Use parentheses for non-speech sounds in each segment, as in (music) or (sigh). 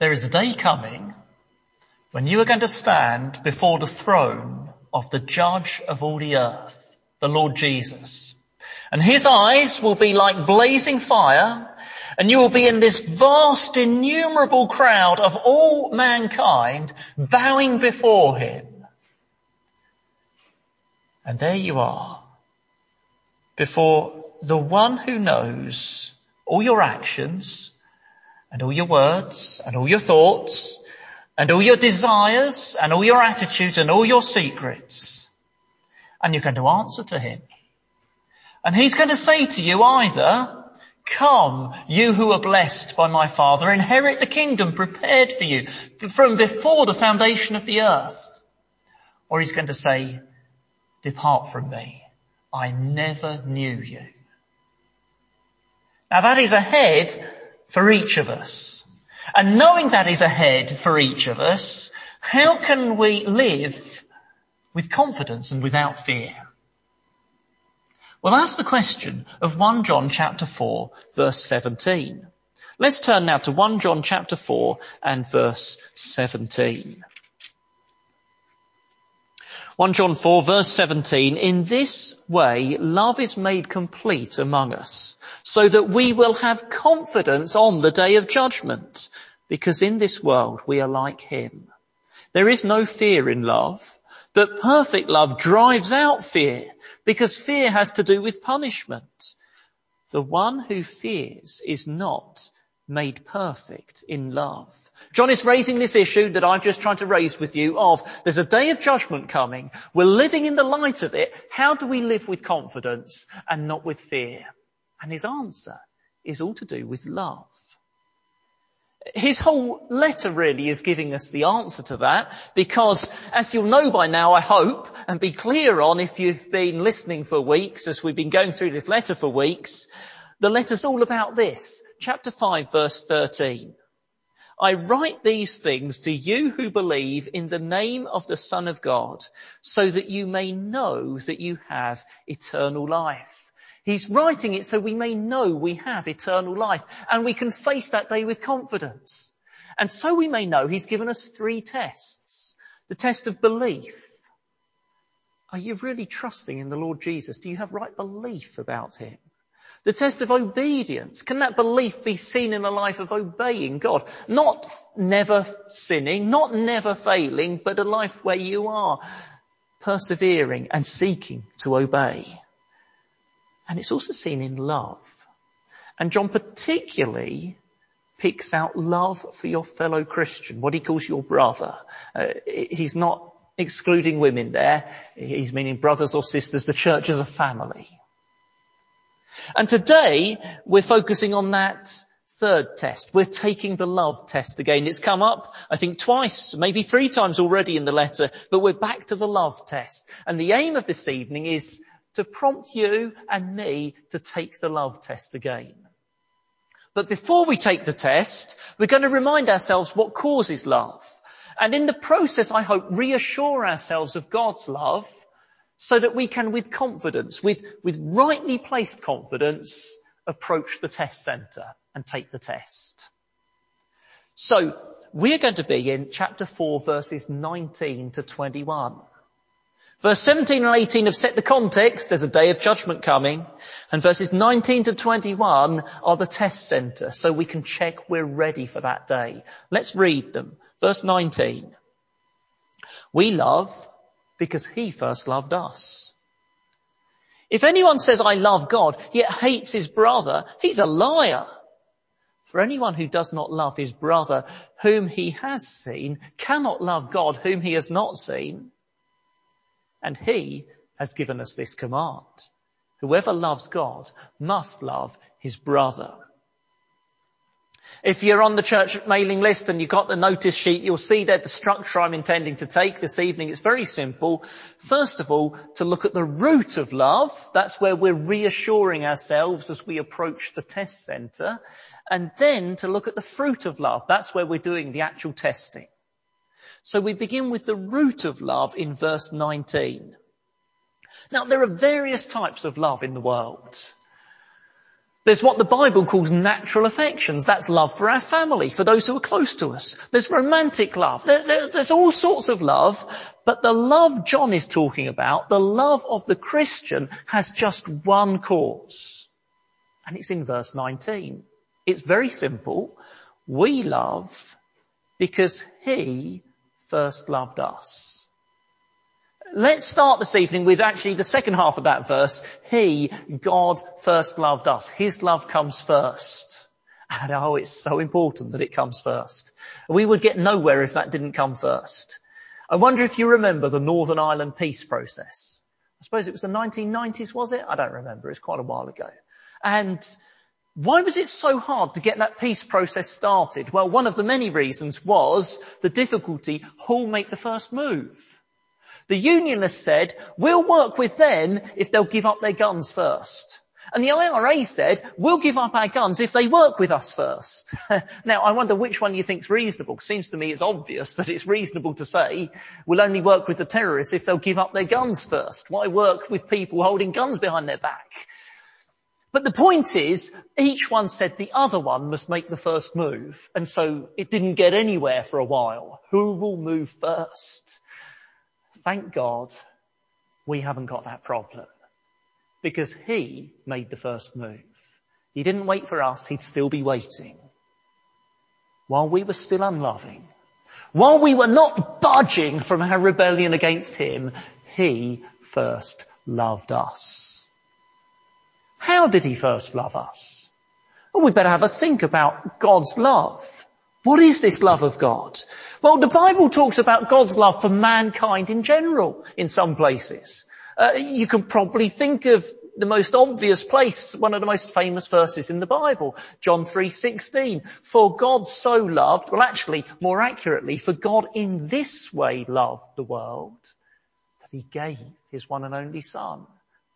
there is a day coming when you are going to stand before the throne of the judge of all the earth, the Lord Jesus. And his eyes will be like blazing fire and you will be in this vast innumerable crowd of all mankind bowing before him. And there you are before the one who knows all your actions and all your words and all your thoughts and all your desires and all your attitudes and all your secrets. And you're going to answer to him. And he's going to say to you either, Come, you who are blessed by my Father, inherit the kingdom prepared for you from before the foundation of the earth. Or he's going to say, depart from me. I never knew you. Now that is ahead for each of us. And knowing that is ahead for each of us, how can we live with confidence and without fear? Well, that's the question of 1 John chapter 4 verse 17. Let's turn now to 1 John chapter 4 and verse 17. 1 John 4 verse 17, in this way love is made complete among us, so that we will have confidence on the day of judgment, because in this world we are like him. There is no fear in love, but perfect love drives out fear, because fear has to do with punishment. The one who fears is not made perfect in love. John is raising this issue that I've just tried to raise with you of there's a day of judgment coming. We're living in the light of it. How do we live with confidence and not with fear? And his answer is all to do with love. His whole letter really is giving us the answer to that because as you'll know by now, I hope, and be clear on if you've been listening for weeks as we've been going through this letter for weeks, the letter's all about this. Chapter 5 verse 13. I write these things to you who believe in the name of the Son of God so that you may know that you have eternal life. He's writing it so we may know we have eternal life and we can face that day with confidence. And so we may know he's given us three tests. The test of belief. Are you really trusting in the Lord Jesus? Do you have right belief about him? The test of obedience. Can that belief be seen in a life of obeying God? Not never sinning, not never failing, but a life where you are persevering and seeking to obey. And it's also seen in love. And John particularly picks out love for your fellow Christian, what he calls your brother. Uh, he's not excluding women there. He's meaning brothers or sisters, the church as a family. And today we're focusing on that third test. We're taking the love test again. It's come up, I think twice, maybe three times already in the letter, but we're back to the love test. And the aim of this evening is to prompt you and me to take the love test again. But before we take the test, we're going to remind ourselves what causes love. And in the process, I hope, reassure ourselves of God's love so that we can with confidence, with, with rightly placed confidence, approach the test center and take the test. So, we're going to be in chapter 4 verses 19 to 21. Verse 17 and 18 have set the context. There's a day of judgment coming. And verses 19 to 21 are the test center. So we can check we're ready for that day. Let's read them. Verse 19. We love because he first loved us. If anyone says, I love God, yet hates his brother, he's a liar. For anyone who does not love his brother whom he has seen cannot love God whom he has not seen. And he has given us this command. Whoever loves God must love his brother. If you're on the church mailing list and you've got the notice sheet, you'll see that the structure I'm intending to take this evening is very simple. First of all, to look at the root of love. That's where we're reassuring ourselves as we approach the test center. And then to look at the fruit of love. That's where we're doing the actual testing. So we begin with the root of love in verse 19. Now there are various types of love in the world. There's what the Bible calls natural affections. That's love for our family, for those who are close to us. There's romantic love. There, there, there's all sorts of love. But the love John is talking about, the love of the Christian, has just one cause. And it's in verse 19. It's very simple. We love because he first loved us. Let's start this evening with actually the second half of that verse. He, God, first loved us. His love comes first. And oh, it's so important that it comes first. We would get nowhere if that didn't come first. I wonder if you remember the Northern Ireland peace process. I suppose it was the 1990s, was it? I don't remember. It's quite a while ago. And why was it so hard to get that peace process started? Well, one of the many reasons was the difficulty who'll make the first move. The Unionists said, we'll work with them if they'll give up their guns first. And the IRA said, we'll give up our guns if they work with us first. (laughs) now, I wonder which one you think's reasonable. Seems to me it's obvious that it's reasonable to say, we'll only work with the terrorists if they'll give up their guns first. Why work with people holding guns behind their back? But the point is, each one said the other one must make the first move. And so it didn't get anywhere for a while. Who will move first? Thank God we haven't got that problem because he made the first move. He didn't wait for us. He'd still be waiting while we were still unloving. While we were not budging from our rebellion against him, he first loved us. How did he first love us? Well, we better have a think about God's love. What is this love of God? Well, the Bible talks about God's love for mankind in general in some places. Uh, you can probably think of the most obvious place, one of the most famous verses in the Bible, John 3:16. For God so loved, well actually, more accurately, for God in this way loved the world that he gave his one and only son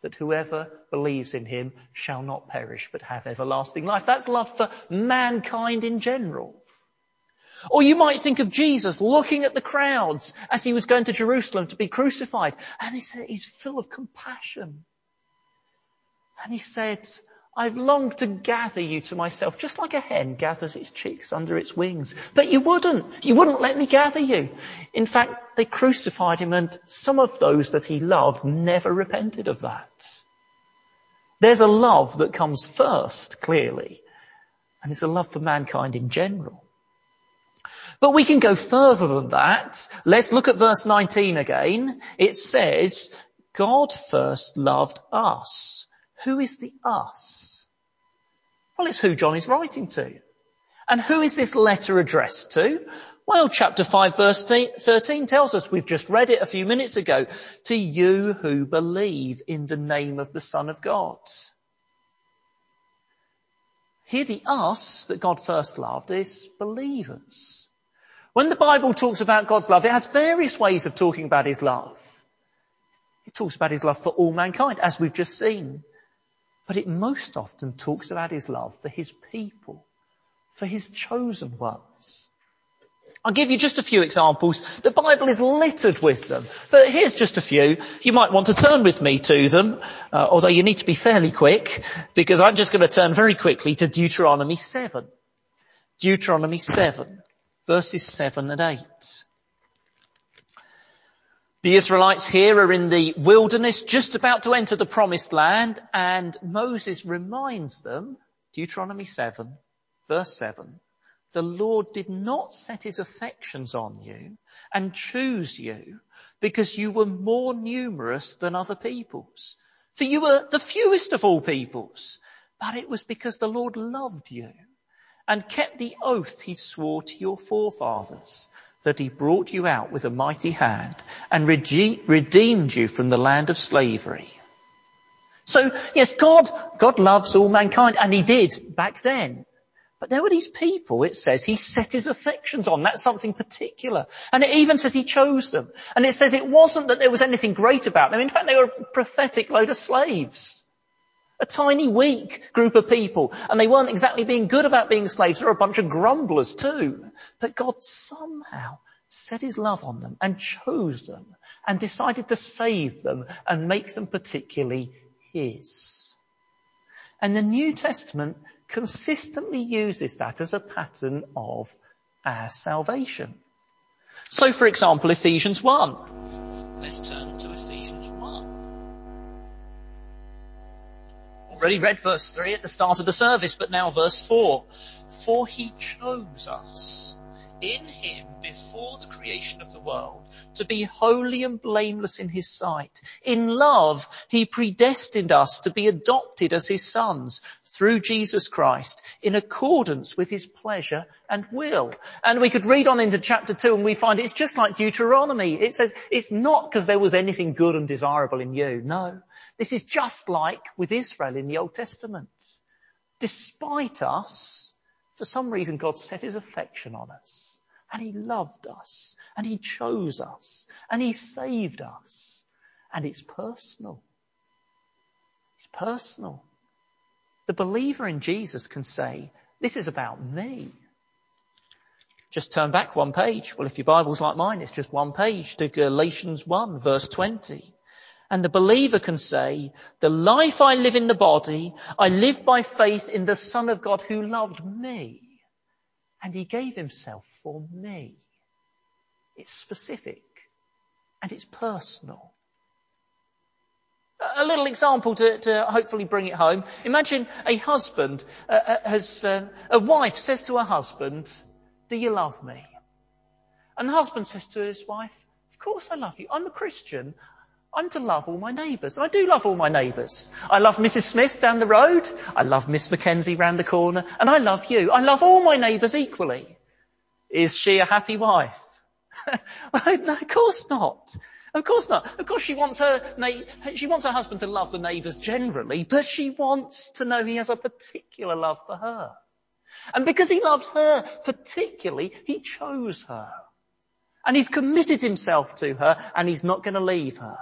that whoever believes in him shall not perish but have everlasting life. That's love for mankind in general. Or you might think of Jesus looking at the crowds as he was going to Jerusalem to be crucified. And he said, he's full of compassion. And he said, I've longed to gather you to myself, just like a hen gathers its chicks under its wings. But you wouldn't. You wouldn't let me gather you. In fact, they crucified him and some of those that he loved never repented of that. There's a love that comes first, clearly. And it's a love for mankind in general. But we can go further than that. Let's look at verse 19 again. It says, God first loved us. Who is the us? Well, it's who John is writing to. And who is this letter addressed to? Well, chapter 5 verse 13 tells us, we've just read it a few minutes ago, to you who believe in the name of the Son of God. Here the us that God first loved is believers. When the Bible talks about God's love, it has various ways of talking about His love. It talks about His love for all mankind, as we've just seen. But it most often talks about His love for His people, for His chosen ones. I'll give you just a few examples. The Bible is littered with them, but here's just a few. You might want to turn with me to them, uh, although you need to be fairly quick, because I'm just going to turn very quickly to Deuteronomy 7. Deuteronomy 7 verses 7 and 8. The Israelites here are in the wilderness, just about to enter the promised land, and Moses reminds them, Deuteronomy 7, verse 7, the Lord did not set his affections on you and choose you because you were more numerous than other peoples. For you were the fewest of all peoples, but it was because the Lord loved you and kept the oath he swore to your forefathers, that he brought you out with a mighty hand and redeemed you from the land of slavery. So yes, God, God loves all mankind and he did back then. But there were these people, it says, he set his affections on. That's something particular. And it even says he chose them. And it says it wasn't that there was anything great about them. In fact, they were a pathetic load of slaves. A tiny, weak group of people. And they weren't exactly being good about being slaves. They were a bunch of grumblers too. But God somehow set his love on them and chose them and decided to save them and make them particularly his. And the New Testament consistently uses that as a pattern of our salvation. So for example, Ephesians 1. Let's turn to Ephesians 1. Already read verse 3 at the start of the service, but now verse 4. For he chose us in him before the creation of the world to be holy and blameless in his sight. In love, he predestined us to be adopted as his sons through Jesus Christ in accordance with his pleasure and will. And we could read on into chapter two and we find it's just like Deuteronomy. It says it's not because there was anything good and desirable in you. No. This is just like with Israel in the Old Testament. Despite us, for some reason God set his affection on us and he loved us and he chose us and he saved us and it's personal. It's personal. The believer in Jesus can say, this is about me. Just turn back one page. Well, if your Bible's like mine, it's just one page to Galatians 1 verse 20. And the believer can say, the life I live in the body, I live by faith in the Son of God who loved me. And he gave himself for me. It's specific and it's personal. A little example to, to, hopefully bring it home. Imagine a husband uh, uh, has, uh, a wife says to her husband, do you love me? And the husband says to his wife, of course I love you. I'm a Christian. I'm to love all my neighbours. And I do love all my neighbours. I love Mrs. Smith down the road. I love Miss Mackenzie round the corner. And I love you. I love all my neighbours equally. Is she a happy wife? (laughs) no, of course not. Of course not. Of course she wants her, she wants her husband to love the neighbours generally, but she wants to know he has a particular love for her. And because he loved her particularly, he chose her. And he's committed himself to her and he's not going to leave her.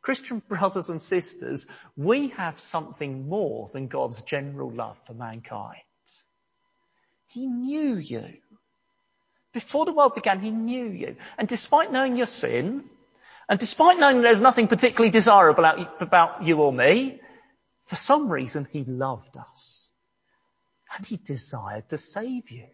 Christian brothers and sisters, we have something more than God's general love for mankind. He knew you. Before the world began, he knew you. And despite knowing your sin, and despite knowing there's nothing particularly desirable about you or me, for some reason he loved us. And he desired to save you.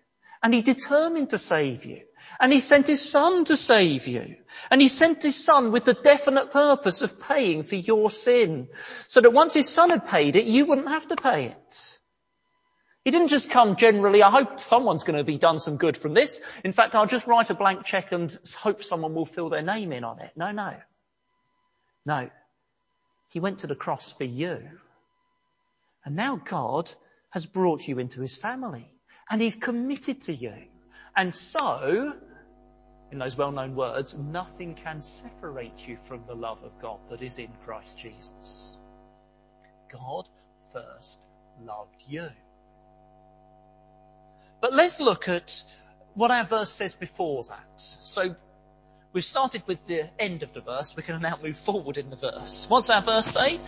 And he determined to save you. And he sent his son to save you. And he sent his son with the definite purpose of paying for your sin. So that once his son had paid it, you wouldn't have to pay it. He didn't just come generally, I hope someone's going to be done some good from this. In fact, I'll just write a blank check and hope someone will fill their name in on it. No, no. No. He went to the cross for you. And now God has brought you into his family and he's committed to you. And so, in those well-known words, nothing can separate you from the love of God that is in Christ Jesus. God first loved you. But let's look at what our verse says before that. So we've started with the end of the verse. We can now move forward in the verse. What's our verse say?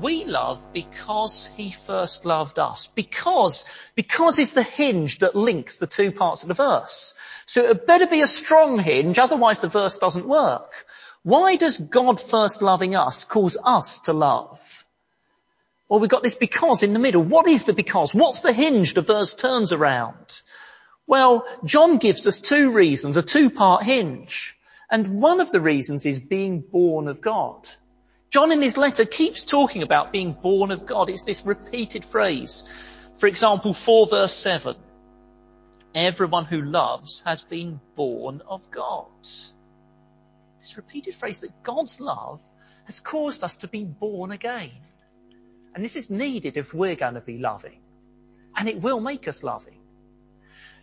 We love because he first loved us. Because, because is the hinge that links the two parts of the verse. So it better be a strong hinge, otherwise the verse doesn't work. Why does God first loving us cause us to love? Well, we've got this because in the middle. What is the because? What's the hinge the verse turns around? Well, John gives us two reasons, a two-part hinge. And one of the reasons is being born of God. John in his letter keeps talking about being born of God. It's this repeated phrase. For example, 4 verse 7. Everyone who loves has been born of God. This repeated phrase that God's love has caused us to be born again. And this is needed if we're going to be loving. And it will make us loving.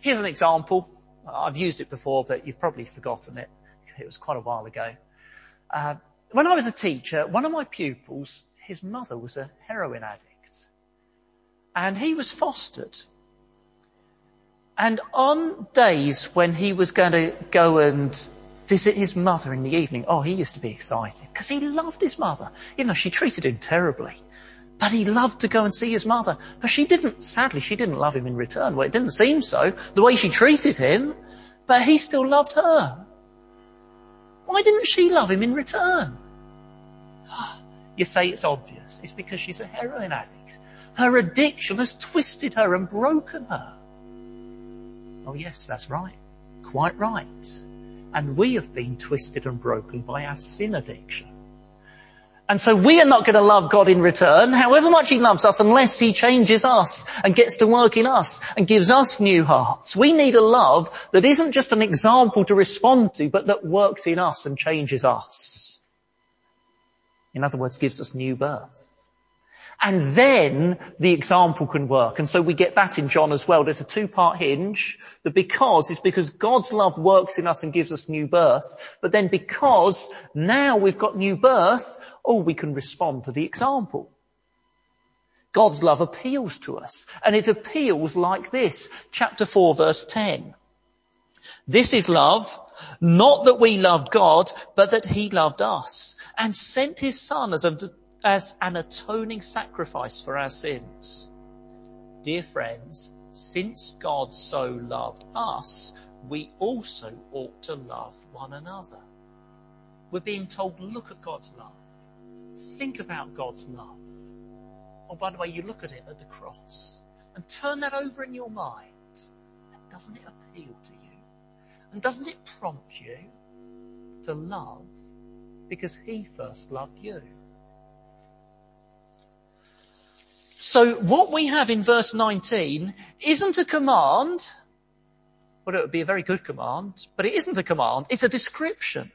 Here's an example. I've used it before, but you've probably forgotten it. It was quite a while ago. Uh, when I was a teacher, one of my pupils, his mother was a heroin addict. And he was fostered. And on days when he was going to go and visit his mother in the evening, oh, he used to be excited because he loved his mother, even though she treated him terribly. But he loved to go and see his mother. But she didn't, sadly, she didn't love him in return. Well, it didn't seem so, the way she treated him, but he still loved her. Why didn't she love him in return? Ah, you say it's obvious. It's because she's a heroin addict. Her addiction has twisted her and broken her. Oh yes, that's right. Quite right. And we have been twisted and broken by our sin addiction. And so we are not going to love God in return, however much He loves us, unless He changes us and gets to work in us and gives us new hearts. We need a love that isn't just an example to respond to, but that works in us and changes us. In other words, gives us new birth. And then the example can work. And so we get that in John as well. There's a two-part hinge. The because is because God's love works in us and gives us new birth. But then because now we've got new birth, oh, we can respond to the example. God's love appeals to us. And it appeals like this. Chapter 4 verse 10. This is love, not that we loved God, but that he loved us and sent his son as a as an atoning sacrifice for our sins. Dear friends, since God so loved us, we also ought to love one another. We're being told, look at God's love. Think about God's love. Oh, by the way, you look at it at the cross and turn that over in your mind. Doesn't it appeal to you? And doesn't it prompt you to love because He first loved you? So what we have in verse 19 isn't a command. Well, it would be a very good command, but it isn't a command. It's a description.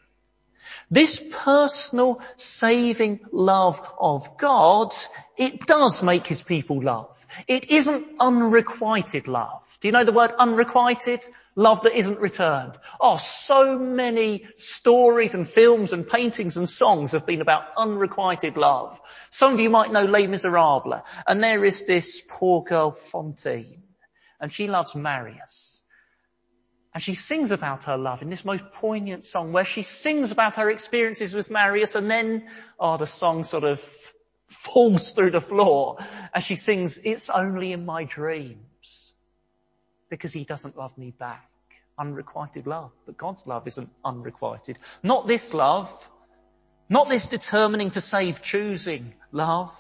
This personal saving love of God, it does make his people love. It isn't unrequited love. Do you know the word unrequited? Love that isn't returned. Oh, so many stories and films and paintings and songs have been about unrequited love. Some of you might know Les Miserables, and there is this poor girl Fantine, and she loves Marius. And she sings about her love in this most poignant song where she sings about her experiences with Marius and then, oh, the song sort of falls through the floor as she sings, it's only in my dreams because he doesn't love me back. Unrequited love. But God's love isn't unrequited. Not this love. Not this determining to save, choosing love.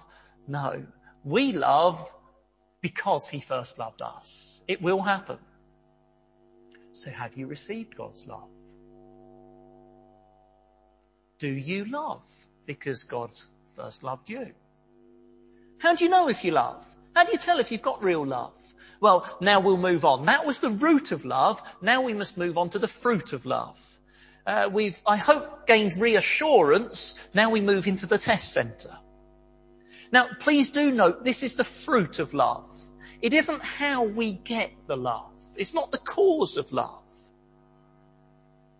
No. We love because he first loved us. It will happen. So have you received God's love? Do you love because God first loved you? How do you know if you love? How do you tell if you've got real love? Well, now we'll move on. That was the root of love. Now we must move on to the fruit of love. Uh, we've, I hope, gained reassurance. Now we move into the test centre. Now, please do note, this is the fruit of love. It isn't how we get the love. It's not the cause of love.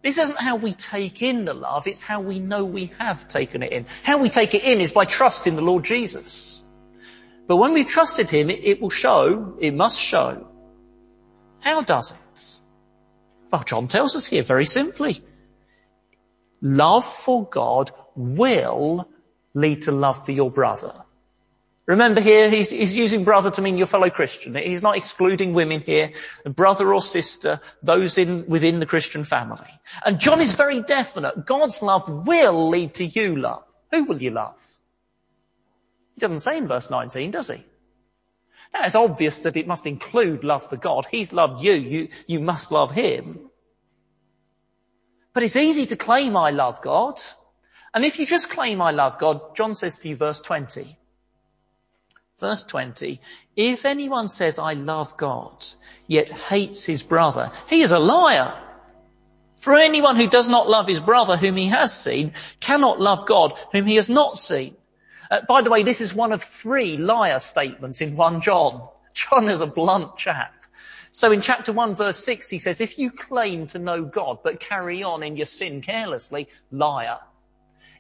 This isn't how we take in the love, it's how we know we have taken it in. How we take it in is by trusting the Lord Jesus. But when we've trusted Him, it, it will show, it must show. How does it? Well, John tells us here very simply. Love for God will lead to love for your brother. Remember here, he's, he's, using brother to mean your fellow Christian. He's not excluding women here, brother or sister, those in, within the Christian family. And John is very definite. God's love will lead to you love. Who will you love? He doesn't say in verse 19, does he? Now it's obvious that it must include love for God. He's loved you, you, you must love Him. But it's easy to claim I love God. And if you just claim I love God, John says to you verse 20, Verse 20, if anyone says, I love God, yet hates his brother, he is a liar. For anyone who does not love his brother whom he has seen cannot love God whom he has not seen. Uh, by the way, this is one of three liar statements in 1 John. John is a blunt chap. So in chapter 1 verse 6 he says, if you claim to know God but carry on in your sin carelessly, liar.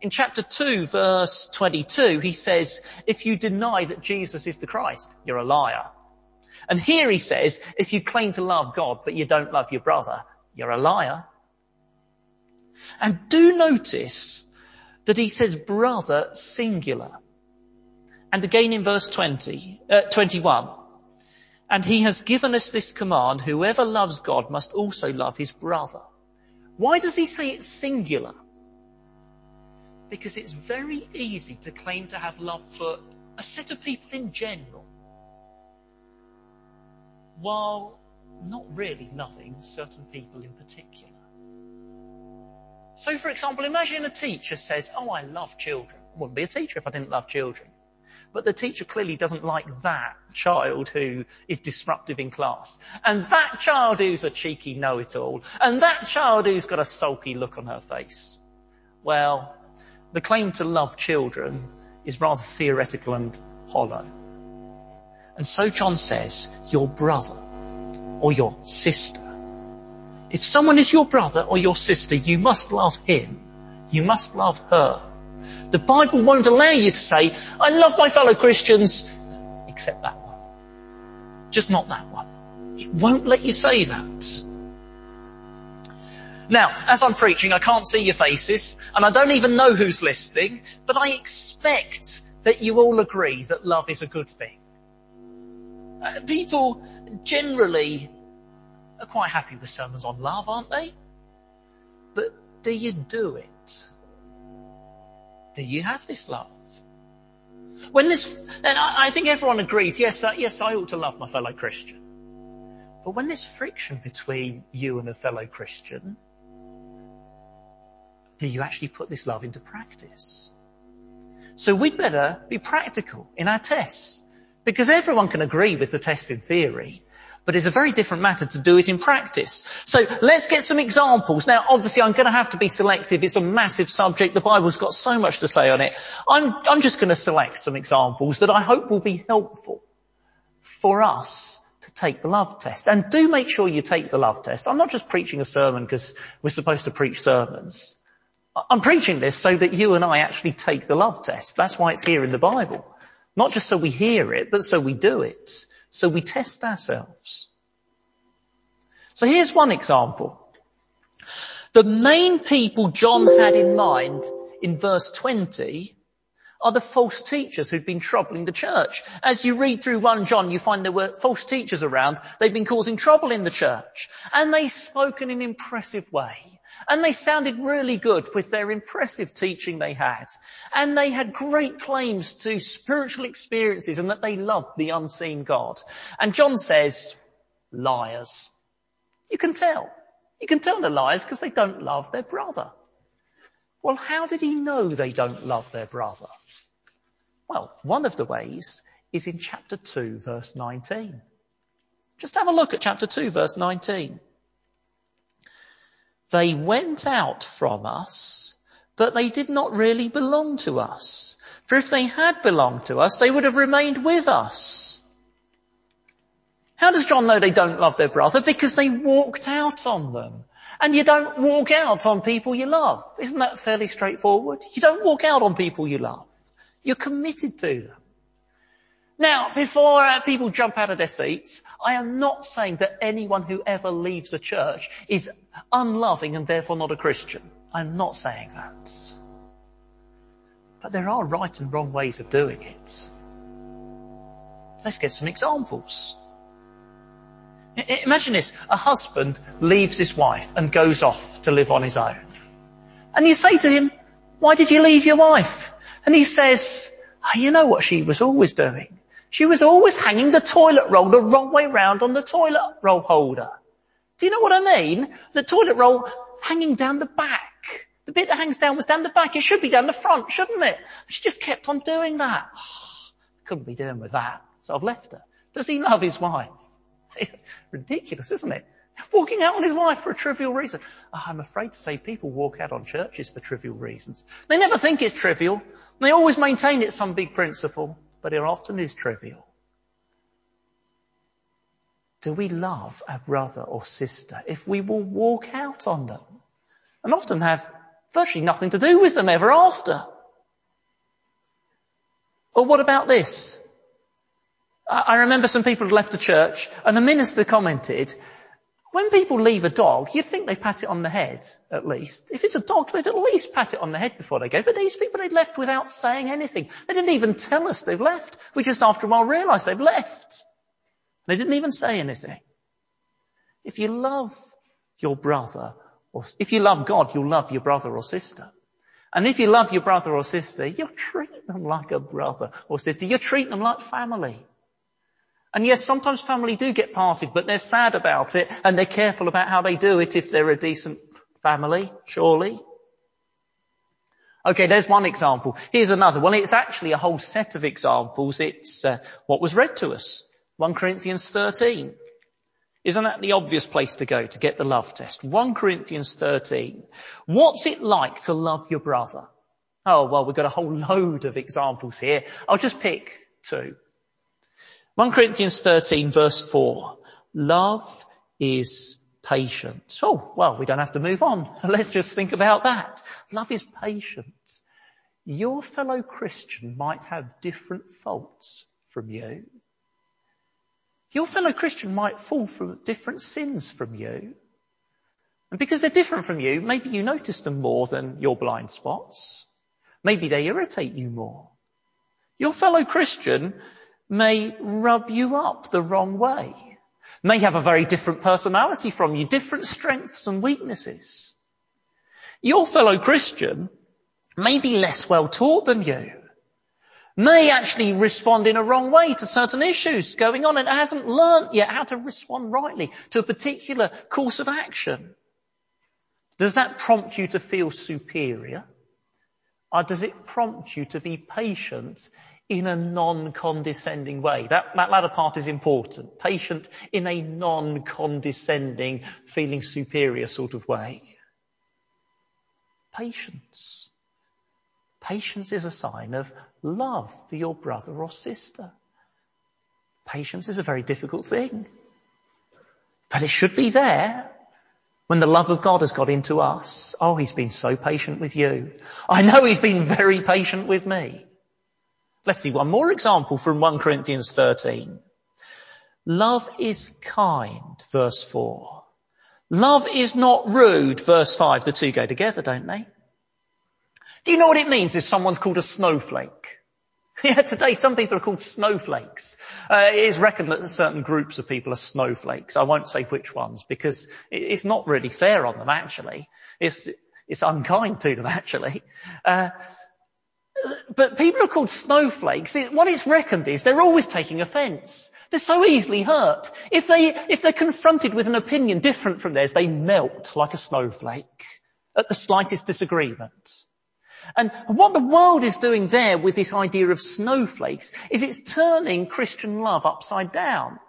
In chapter 2 verse 22, he says, if you deny that Jesus is the Christ, you're a liar. And here he says, if you claim to love God, but you don't love your brother, you're a liar. And do notice that he says brother singular. And again in verse 20, uh, 21, and he has given us this command, whoever loves God must also love his brother. Why does he say it's singular? Because it's very easy to claim to have love for a set of people in general, while not really loving certain people in particular. So for example, imagine a teacher says, oh, I love children. I wouldn't be a teacher if I didn't love children. But the teacher clearly doesn't like that child who is disruptive in class. And that child who's a cheeky know-it-all. And that child who's got a sulky look on her face. Well, the claim to love children is rather theoretical and hollow. And so John says, your brother or your sister. If someone is your brother or your sister, you must love him. You must love her. The Bible won't allow you to say, I love my fellow Christians, except that one. Just not that one. It won't let you say that. Now, as I'm preaching, I can't see your faces, and I don't even know who's listening, but I expect that you all agree that love is a good thing. Uh, people generally are quite happy with sermons on love, aren't they? But do you do it? Do you have this love? When this, and I, think everyone agrees, yes, uh, yes, I ought to love my fellow Christian. But when there's friction between you and a fellow Christian, do you actually put this love into practice? So we'd better be practical in our tests. Because everyone can agree with the test in theory, but it's a very different matter to do it in practice. So let's get some examples. Now obviously I'm going to have to be selective. It's a massive subject. The Bible's got so much to say on it. I'm, I'm just going to select some examples that I hope will be helpful for us to take the love test. And do make sure you take the love test. I'm not just preaching a sermon because we're supposed to preach sermons. I'm preaching this so that you and I actually take the love test. That's why it's here in the Bible. Not just so we hear it, but so we do it. So we test ourselves. So here's one example. The main people John had in mind in verse 20 are the false teachers who'd been troubling the church. As you read through 1 John, you find there were false teachers around. They've been causing trouble in the church. And they spoke in an impressive way. And they sounded really good with their impressive teaching they had. And they had great claims to spiritual experiences and that they loved the unseen God. And John says, liars. You can tell. You can tell they're liars because they don't love their brother. Well, how did he know they don't love their brother? Well, one of the ways is in chapter 2 verse 19. Just have a look at chapter 2 verse 19. They went out from us, but they did not really belong to us. For if they had belonged to us, they would have remained with us. How does John know they don't love their brother? Because they walked out on them. And you don't walk out on people you love. Isn't that fairly straightforward? You don't walk out on people you love. You're committed to them. Now, before uh, people jump out of their seats, I am not saying that anyone who ever leaves a church is unloving and therefore not a Christian. I'm not saying that. But there are right and wrong ways of doing it. Let's get some examples. Imagine this. A husband leaves his wife and goes off to live on his own. And you say to him, why did you leave your wife? And he says, oh, you know what she was always doing? She was always hanging the toilet roll the wrong way round on the toilet roll holder. Do you know what I mean? The toilet roll hanging down the back. The bit that hangs down was down the back. It should be down the front, shouldn't it? She just kept on doing that. (sighs) Oh, couldn't be doing with that. So I've left her. Does he love his wife? (laughs) Ridiculous, isn't it? Walking out on his wife for a trivial reason. Oh, I'm afraid to say people walk out on churches for trivial reasons. They never think it's trivial. They always maintain it's some big principle but it often is trivial. Do we love our brother or sister if we will walk out on them and often have virtually nothing to do with them ever after? Or what about this? I remember some people had left the church and the minister commented, when people leave a dog, you'd think they'd pat it on the head, at least. If it's a dog, they'd at least pat it on the head before they go. But these people, they'd left without saying anything. They didn't even tell us they've left. We just after a while realised they've left. They didn't even say anything. If you love your brother, or if you love God, you'll love your brother or sister. And if you love your brother or sister, you'll treat them like a brother or sister. You'll treat them like family. And yes, sometimes family do get parted, but they're sad about it and they're careful about how they do it if they're a decent family, surely. Okay, there's one example. Here's another. Well, it's actually a whole set of examples. It's uh, what was read to us. 1 Corinthians 13. Isn't that the obvious place to go to get the love test? 1 Corinthians 13. What's it like to love your brother? Oh, well, we've got a whole load of examples here. I'll just pick two. 1 Corinthians 13 verse 4. Love is patient. Oh, well, we don't have to move on. (laughs) Let's just think about that. Love is patient. Your fellow Christian might have different faults from you. Your fellow Christian might fall for different sins from you. And because they're different from you, maybe you notice them more than your blind spots. Maybe they irritate you more. Your fellow Christian may rub you up the wrong way, may have a very different personality from you, different strengths and weaknesses. Your fellow Christian may be less well taught than you, may actually respond in a wrong way to certain issues going on and hasn't learnt yet how to respond rightly to a particular course of action. Does that prompt you to feel superior? Or does it prompt you to be patient in a non-condescending way. That, that latter part is important. Patient in a non-condescending, feeling superior sort of way. Patience. Patience is a sign of love for your brother or sister. Patience is a very difficult thing. But it should be there when the love of God has got into us. Oh, he's been so patient with you. I know he's been very patient with me. Let's see one more example from 1 Corinthians 13. Love is kind, verse 4. Love is not rude, verse 5. The two go together, don't they? Do you know what it means if someone's called a snowflake? (laughs) Yeah, today some people are called snowflakes. Uh, it is reckoned that certain groups of people are snowflakes. I won't say which ones because it's not really fair on them actually. It's, it's unkind to them (laughs) actually. Uh, but people are called snowflakes. What it's reckoned is they're always taking offence. They're so easily hurt. If they, if they're confronted with an opinion different from theirs, they melt like a snowflake at the slightest disagreement. And what the world is doing there with this idea of snowflakes is it's turning Christian love upside down.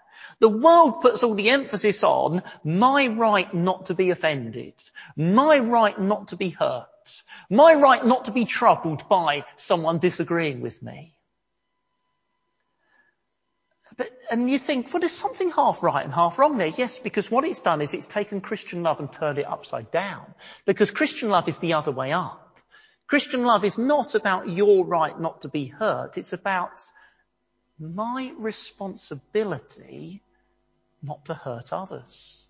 The world puts all the emphasis on my right not to be offended, my right not to be hurt, my right not to be troubled by someone disagreeing with me. But, and you think, well, there's something half right and half wrong there. Yes, because what it's done is it's taken Christian love and turned it upside down. Because Christian love is the other way up. Christian love is not about your right not to be hurt. It's about my responsibility not to hurt others.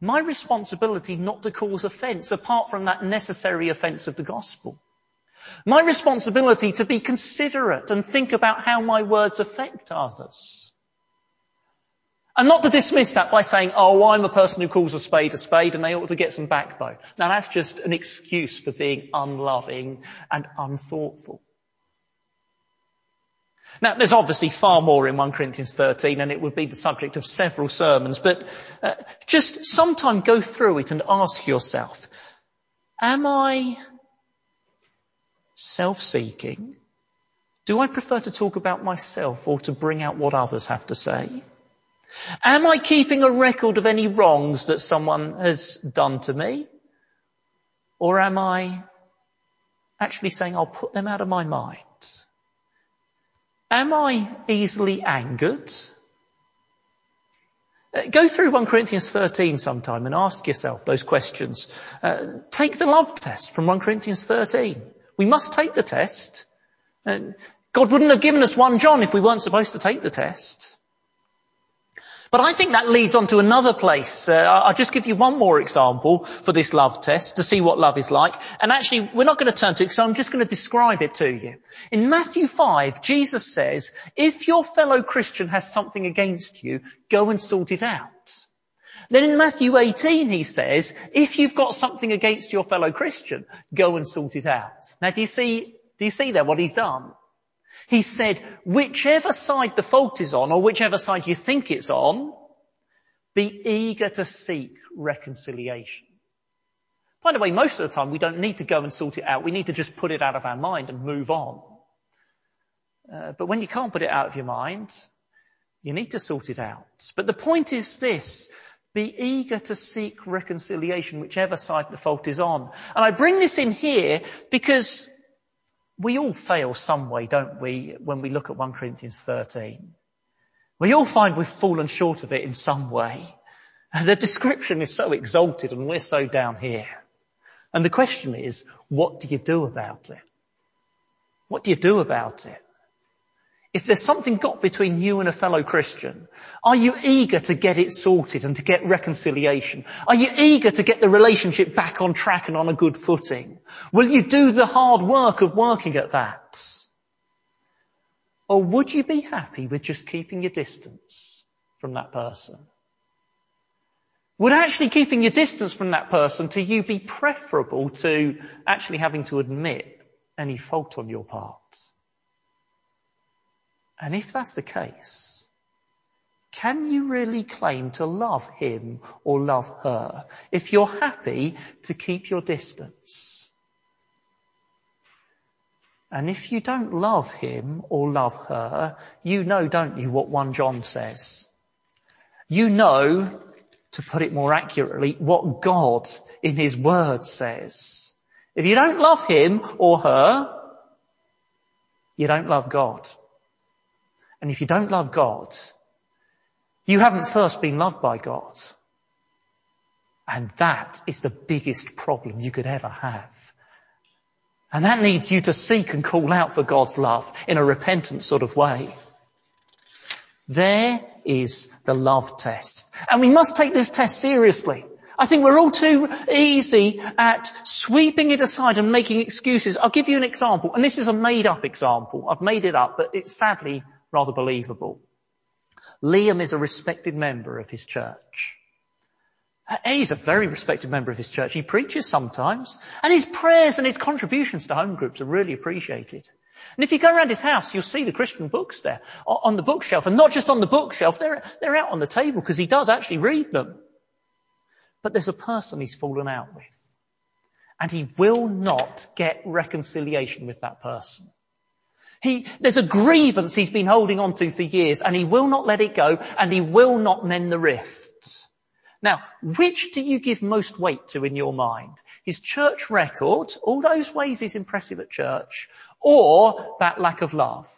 My responsibility not to cause offence apart from that necessary offence of the gospel. My responsibility to be considerate and think about how my words affect others. And not to dismiss that by saying, oh, I'm a person who calls a spade a spade and they ought to get some backbone. Now that's just an excuse for being unloving and unthoughtful. Now, there's obviously far more in 1 Corinthians 13 and it would be the subject of several sermons, but uh, just sometime go through it and ask yourself, am I self-seeking? Do I prefer to talk about myself or to bring out what others have to say? Am I keeping a record of any wrongs that someone has done to me? Or am I actually saying I'll put them out of my mind? Am I easily angered? Uh, go through 1 Corinthians 13 sometime and ask yourself those questions. Uh, take the love test from 1 Corinthians 13. We must take the test. Uh, God wouldn't have given us 1 John if we weren't supposed to take the test. But I think that leads on to another place. Uh, I'll just give you one more example for this love test to see what love is like. And actually, we're not going to turn to it, so I'm just going to describe it to you. In Matthew 5, Jesus says, if your fellow Christian has something against you, go and sort it out. Then in Matthew 18 he says, if you've got something against your fellow Christian, go and sort it out. Now do you see, do you see there what he's done? He said, whichever side the fault is on, or whichever side you think it's on, be eager to seek reconciliation. By the way, most of the time we don't need to go and sort it out. We need to just put it out of our mind and move on. Uh, but when you can't put it out of your mind, you need to sort it out. But the point is this, be eager to seek reconciliation, whichever side the fault is on. And I bring this in here because we all fail some way, don't we, when we look at 1 Corinthians 13. We all find we've fallen short of it in some way. (laughs) The description is so exalted and we're so down here. And the question is, what do you do about it? What do you do about it? If there's something got between you and a fellow Christian, are you eager to get it sorted and to get reconciliation? Are you eager to get the relationship back on track and on a good footing? Will you do the hard work of working at that? Or would you be happy with just keeping your distance from that person? Would actually keeping your distance from that person to you be preferable to actually having to admit any fault on your part? And if that's the case, can you really claim to love him or love her if you're happy to keep your distance? And if you don't love him or love her, you know, don't you, what 1 John says? You know, to put it more accurately, what God in his word says. If you don't love him or her, you don't love God. And if you don't love God, you haven't first been loved by God. And that is the biggest problem you could ever have. And that needs you to seek and call out for God's love in a repentant sort of way. There is the love test. And we must take this test seriously. I think we're all too easy at sweeping it aside and making excuses. I'll give you an example, and this is a made up example. I've made it up, but it's sadly rather believable. Liam is a respected member of his church. He's a very respected member of his church. He preaches sometimes, and his prayers and his contributions to home groups are really appreciated. And if you go around his house, you'll see the Christian books there on the bookshelf, and not just on the bookshelf, they're, they're out on the table because he does actually read them. But there's a person he's fallen out with, and he will not get reconciliation with that person. He, there's a grievance he's been holding on to for years and he will not let it go and he will not mend the rift. Now, which do you give most weight to in your mind? His church record, all those ways he's impressive at church, or that lack of love?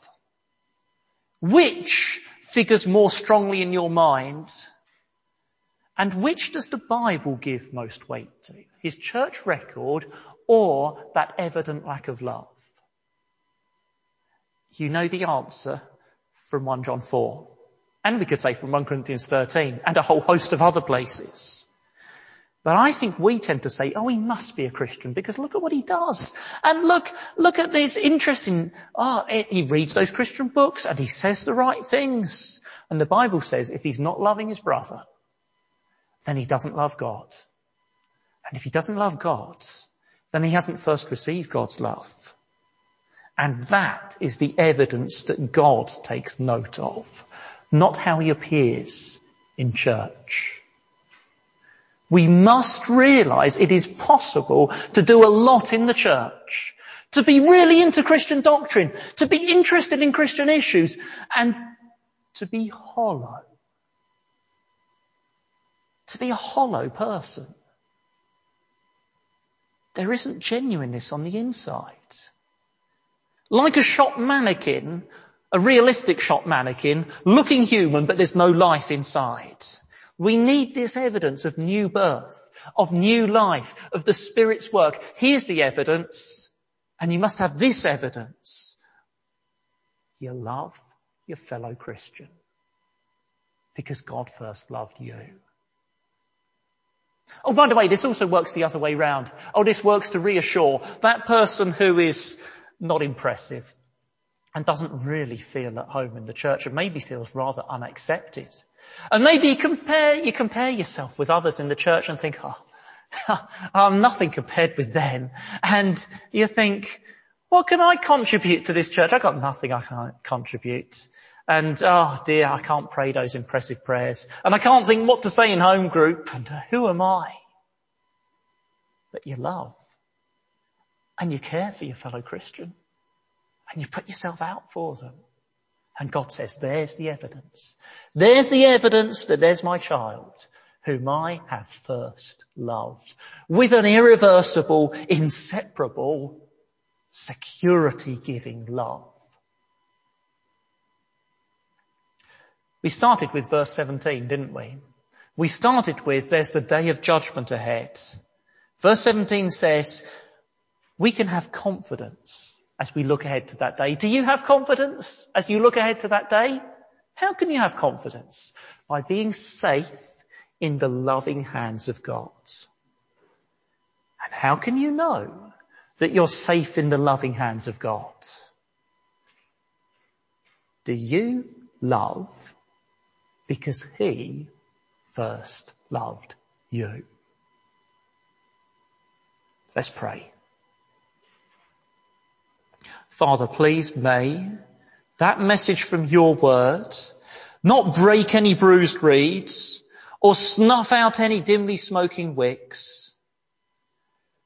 Which figures more strongly in your mind? And which does the Bible give most weight to? His church record or that evident lack of love? You know the answer from 1 John 4. And we could say from 1 Corinthians 13 and a whole host of other places. But I think we tend to say, oh, he must be a Christian because look at what he does. And look, look at this interesting, oh, he reads those Christian books and he says the right things. And the Bible says if he's not loving his brother, then he doesn't love God. And if he doesn't love God, then he hasn't first received God's love. And that is the evidence that God takes note of, not how he appears in church. We must realize it is possible to do a lot in the church, to be really into Christian doctrine, to be interested in Christian issues, and to be hollow. To be a hollow person. There isn't genuineness on the inside. Like a shop mannequin, a realistic shop mannequin, looking human, but there's no life inside. We need this evidence of new birth, of new life, of the Spirit's work. Here's the evidence, and you must have this evidence. You love your fellow Christian because God first loved you. Oh, by the way, this also works the other way round. Oh, this works to reassure that person who is not impressive, and doesn't really feel at home in the church and maybe feels rather unaccepted. And maybe you compare, you compare yourself with others in the church and think, oh, (laughs) I'm nothing compared with them. And you think, what can I contribute to this church? I've got nothing I can contribute. And oh dear, I can't pray those impressive prayers. And I can't think what to say in home group. And who am I? But you love. And you care for your fellow Christian. And you put yourself out for them. And God says, there's the evidence. There's the evidence that there's my child whom I have first loved with an irreversible, inseparable, security giving love. We started with verse 17, didn't we? We started with there's the day of judgment ahead. Verse 17 says we can have confidence as we look ahead to that day. Do you have confidence as you look ahead to that day? How can you have confidence? By being safe in the loving hands of God. And how can you know that you're safe in the loving hands of God? Do you love because he first loved you? Let's pray. Father, please may that message from your word not break any bruised reeds or snuff out any dimly smoking wicks.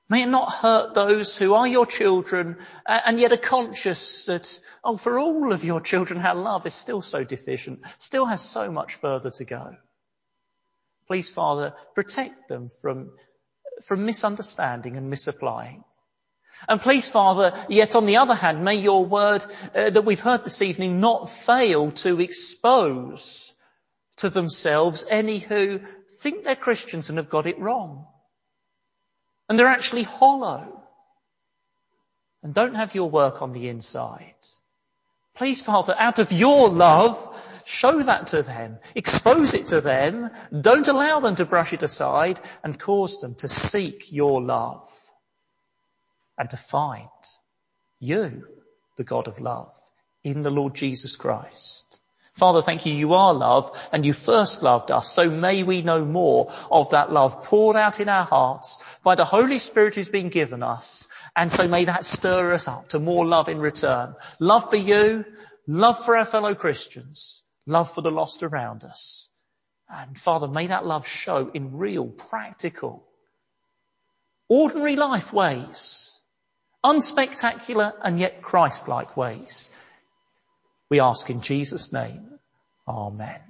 May it not hurt those who are your children and yet are conscious that, oh, for all of your children, our love is still so deficient, still has so much further to go. Please, Father, protect them from, from misunderstanding and misapplying. And please, Father, yet on the other hand, may your word uh, that we've heard this evening not fail to expose to themselves any who think they're Christians and have got it wrong. And they're actually hollow and don't have your work on the inside. Please, Father, out of your love, show that to them, expose it to them, don't allow them to brush it aside and cause them to seek your love and to find you, the God of love, in the Lord Jesus Christ. Father, thank you. You are love and you first loved us. So may we know more of that love poured out in our hearts by the Holy Spirit who's been given us. And so may that stir us up to more love in return. Love for you, love for our fellow Christians, love for the lost around us. And Father, may that love show in real, practical, ordinary life ways unspectacular and yet Christ-like ways. We ask in Jesus' name. Amen.